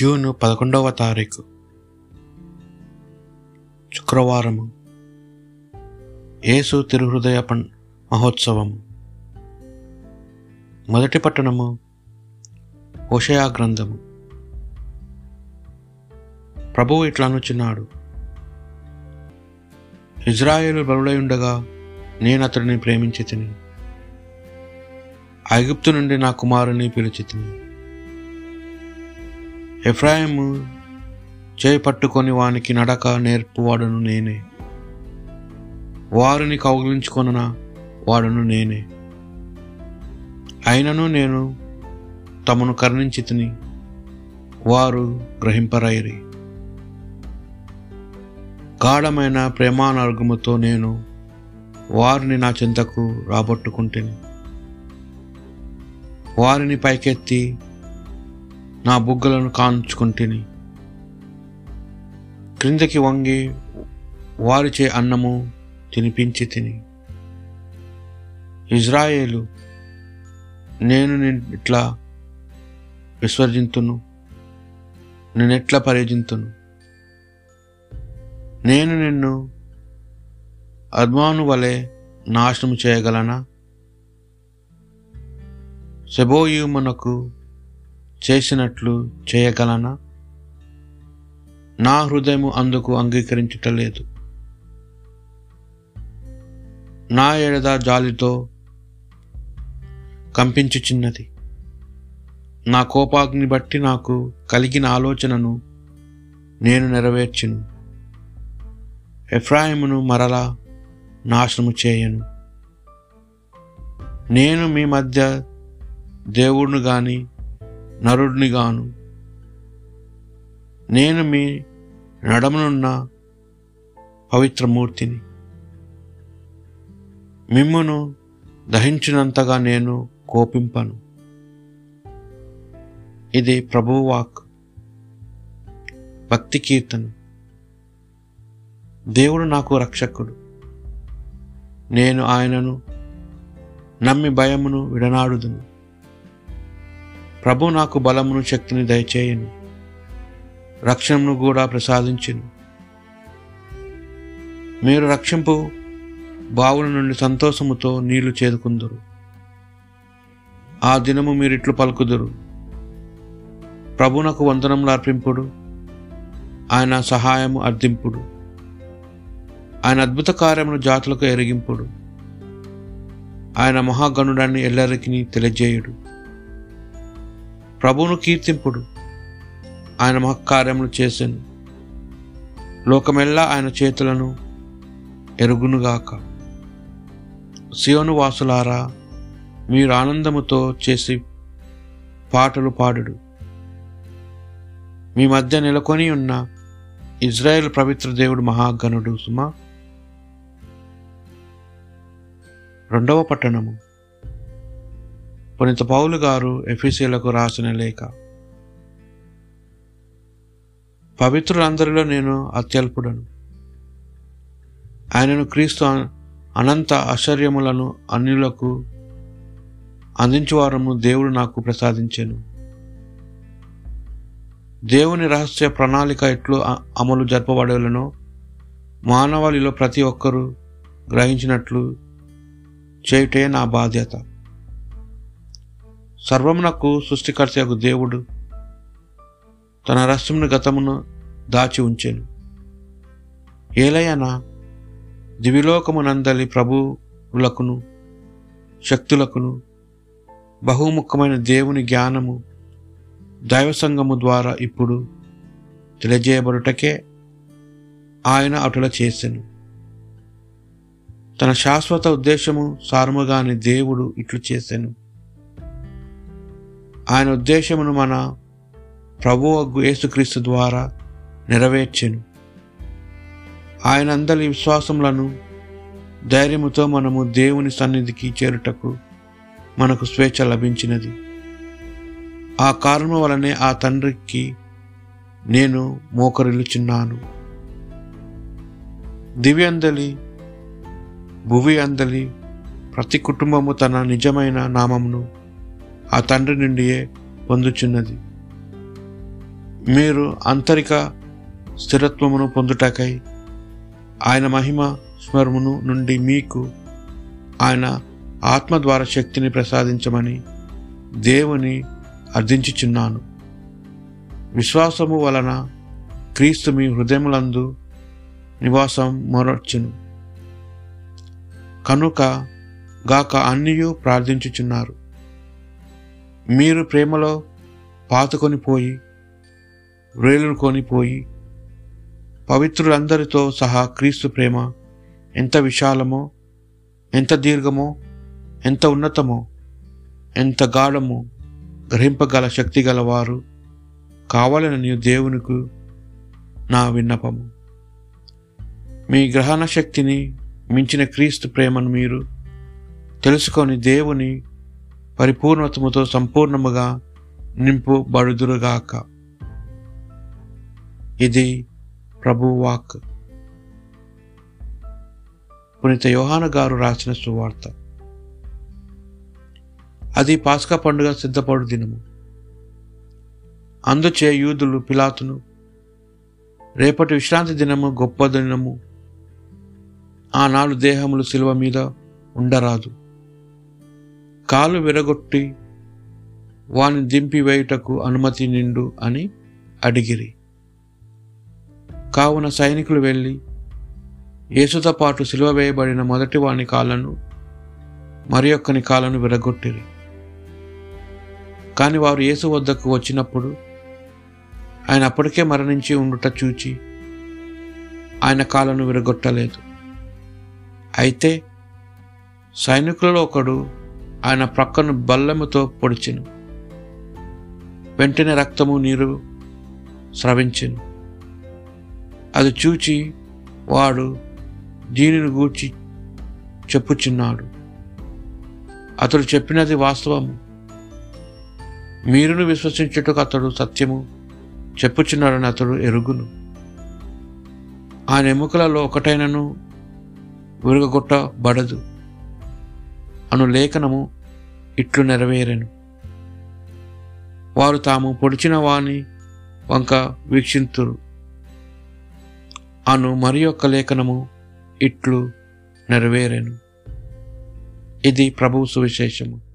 June పదకొండవ తారీఖు శుక్రవారము. యేసు తిరుహృదయ పం మహోత్సవము. మొదటి పట్టణము హోషయా గ్రంథము. ప్రభువు ఇట్లా అనుచున్నాడు ఇజ్రాయేలు బలుడై ఉండగా నేను అతడిని ప్రేమించి తిని ఐగుప్తు నుండి నా కుమారుని పిలిచి తిని ఎఫ్రాయిము చేపట్టుకొని వానికి నడక నేర్పువాడును నేనే. వారిని కౌగిలించుకొన వాడును నేనే. అయినను నేను తమను కరుణించి తిని వారు గ్రహింపరైరి గాఢమైన ప్రేమానర్గముతో నేను వారిని నా చింతకు రాబట్టుకుంటేని. వారిని పైకెత్తి నా బుగ్గలను కాంచుకుంటుని క్రిందకి వంగి వారిచే అన్నము తినిపించి తిని. ఇజ్రాయేలు నేను ఇట్లా విసర్జింతును నేనెట్లా పరిజింతును. నేను నిన్ను అద్మాను వలె నాశనం చేయగలనా? సెబోయుమనకు చేసినట్లు చేయగలనా? నా హృదయము అందుకు అంగీకరించటలేదు. నా ఎడద జాలితో కంపించుచున్నది. నా కోపాగ్ని బట్టి నాకు కలిగిన ఆలోచనను నేను నెరవేర్చును. ఎఫ్రాయిమును మరలా నాశనము చేయను. నేను మీ మధ్య దేవుడును కానీ నరుడిని గాను. నేను మీ నడమనున్న పవిత్రమూర్తిని. మిమ్మును దహించినంతగా నేను కోపింపను. ఇది ప్రభువాక్ భక్తి కీర్తన. దేవుడు నాకు రక్షకుడు. నేను ఆయనను నమ్మి భయమును విడనాడుదును. ప్రభు నాకు బలమును శక్తిని దయచేయను. రక్షణను కూడా ప్రసాదించను. మీరు రక్షింపు బావుల నుండి సంతోషముతో నీళ్ళు చేదుకుందురు. ఆ దినము మీరిట్లు పలుకుదురు. ప్రభునకు వందనములు అర్పింపుడు. ఆయన సహాయము అర్థింపుడు. ఆయన అద్భుత కార్యమును జాతులకు ఎరిగింపుడు. ఆయన మహాగణుడాన్ని ఎల్లరికి తెలియజేయుడు. ప్రభువును కీర్తింపుడు. ఆయన మహకార్యములు చేసాను. లోకమెల్లా ఆయన చేతులను ఎరుగునుగాక. సియోను వాసులారా మీరు ఆనందముతో చేసి పాటలు పాడుడు. మీ మధ్య నెలకొని ఉన్న ఇజ్రాయెల్ పవిత్ర దేవుడు మహాగణుడు సుమా. రెండవ పట్టణము. పునీత పౌలు గారు ఎఫీసీలకు రాసిన లేఖ. పవిత్రులందరిలో నేను అత్యల్పుడను. ఆయనను క్రీస్తు అనంత ఆశ్చర్యములను అన్యులకు అందించువారము దేవుడు నాకు ప్రసాదించాను. దేవుని రహస్య ప్రణాళిక ఎట్లు అమలు జరపబడేలనో మానవాళిలో ప్రతి ఒక్కరూ గ్రహించినట్లు చేయుటే నా బాధ్యత. సర్వమునకు సృష్టికర్తకు దేవుడు తన రహస్యమును గతమును దాచి ఉంచెను. ఏలయనా దివిలోకమునందలి ప్రభువులకును శక్తులకును బహుముఖమైన దేవుని జ్ఞానము దైవసంగము ద్వారా ఇప్పుడు తెలియజేయబడుటకే ఆయన అటుల చేసెను. తన శాశ్వత ఉద్దేశము సారముగాని దేవుడు ఇట్లు చేసెను. ఆయన ఉద్దేశమును మన ప్రభువు యేసుక్రీస్తు ద్వారా నెరవేర్చెను. ఆయన అందరి విశ్వాసములను ధైర్యముతో మనము దేవుని సన్నిధికి చేరుటకు మనకు స్వేచ్ఛ లభించినది. ఆ కారణం వలనే ఆ తండ్రికి నేను మోకరిల్లుచున్నాను. దివ్యందలి భువి అందలి ప్రతి కుటుంబము తన నిజమైన నామమును ఆ తండ్రి నుండియే పొందుచున్నది. మీరు అంతరిక స్థిరత్వమును పొందుటకై ఆయన మహిమ స్మరమును నుండి మీకు ఆయన ఆత్మ ద్వారా శక్తిని ప్రసాదించమని దేవుని అర్థించుచున్నాను. విశ్వాసము వలన క్రీస్తు మీ హృదయములందు నివాసం మొరచును కనుక గాక అన్నియు ప్రార్థించుచున్నారు. మీరు ప్రేమలో పాతుకొని పోయి వ్రేలును కొనిపోయి పవిత్రులందరితో సహా క్రీస్తు ప్రేమ ఎంత విశాలమో ఎంత దీర్ఘమో ఎంత ఉన్నతమో ఎంత గాఢమో గ్రహింపగల శక్తి గలవారు కావాలని దేవునికి నా విన్నపము. మీ గ్రహణ శక్తిని మించిన క్రీస్తు ప్రేమను మీరు తెలుసుకొని దేవుని పరిపూర్ణతముతో సంపూర్ణముగా నింపుబడుదురుగాక. ఇది ప్రభు వాక్ పునీత యోహాన గారు రాసిన సువార్త. అది పాస్కా పండుగ సిద్ధపడు దినము. అందుచే యూదులు పిలాతును రేపటి విశ్రాంతి దినము గొప్ప దినము. ఆనాడు దేహములు శిలువ మీద ఉండరాదు. కాలు విరగొట్టి వాని దింపి వేయుటకు అనుమతి నిండు అని అడిగిరి. కావున సైనికులు వెళ్ళి యేసుతో పాటు సిలువ వేయబడిన మొదటి వాని కాళ్ళను మరి ఒక్కని కాళ్ళను విరగొట్టిరి. కానీ వారు యేసు వద్దకు వచ్చినప్పుడు ఆయన అప్పటికే మరణించి ఉండుట చూచి ఆయన కాళ్ళను విరగొట్టలేదు. అయితే సైనికులలో ఒకడు ఆయన ప్రక్కను బల్లెముతో పొడిచెను. వెంటనే రక్తము నీరు స్రవించెను. అది చూచి వాడు దీనిని గూర్చి చెప్పుచున్నాడు. అతడు చెప్పినది వాస్తవము. మీరును విశ్వసించుటకు అతడు సత్యము చెప్పుచున్నాడని అతడు ఎరుగును. ఆయన ఎముకలలో ఒకటైనను విరగొట్టబడదు అను లేఖనము ఇట్లు నెరవేరెను. వారు తాము పొడిచిన వాని వంక వీక్షింతురు. అను మరి యొక్క లేఖనము ఇట్లు నెరవేరెను. ఇది ప్రభువు సువిశేషము.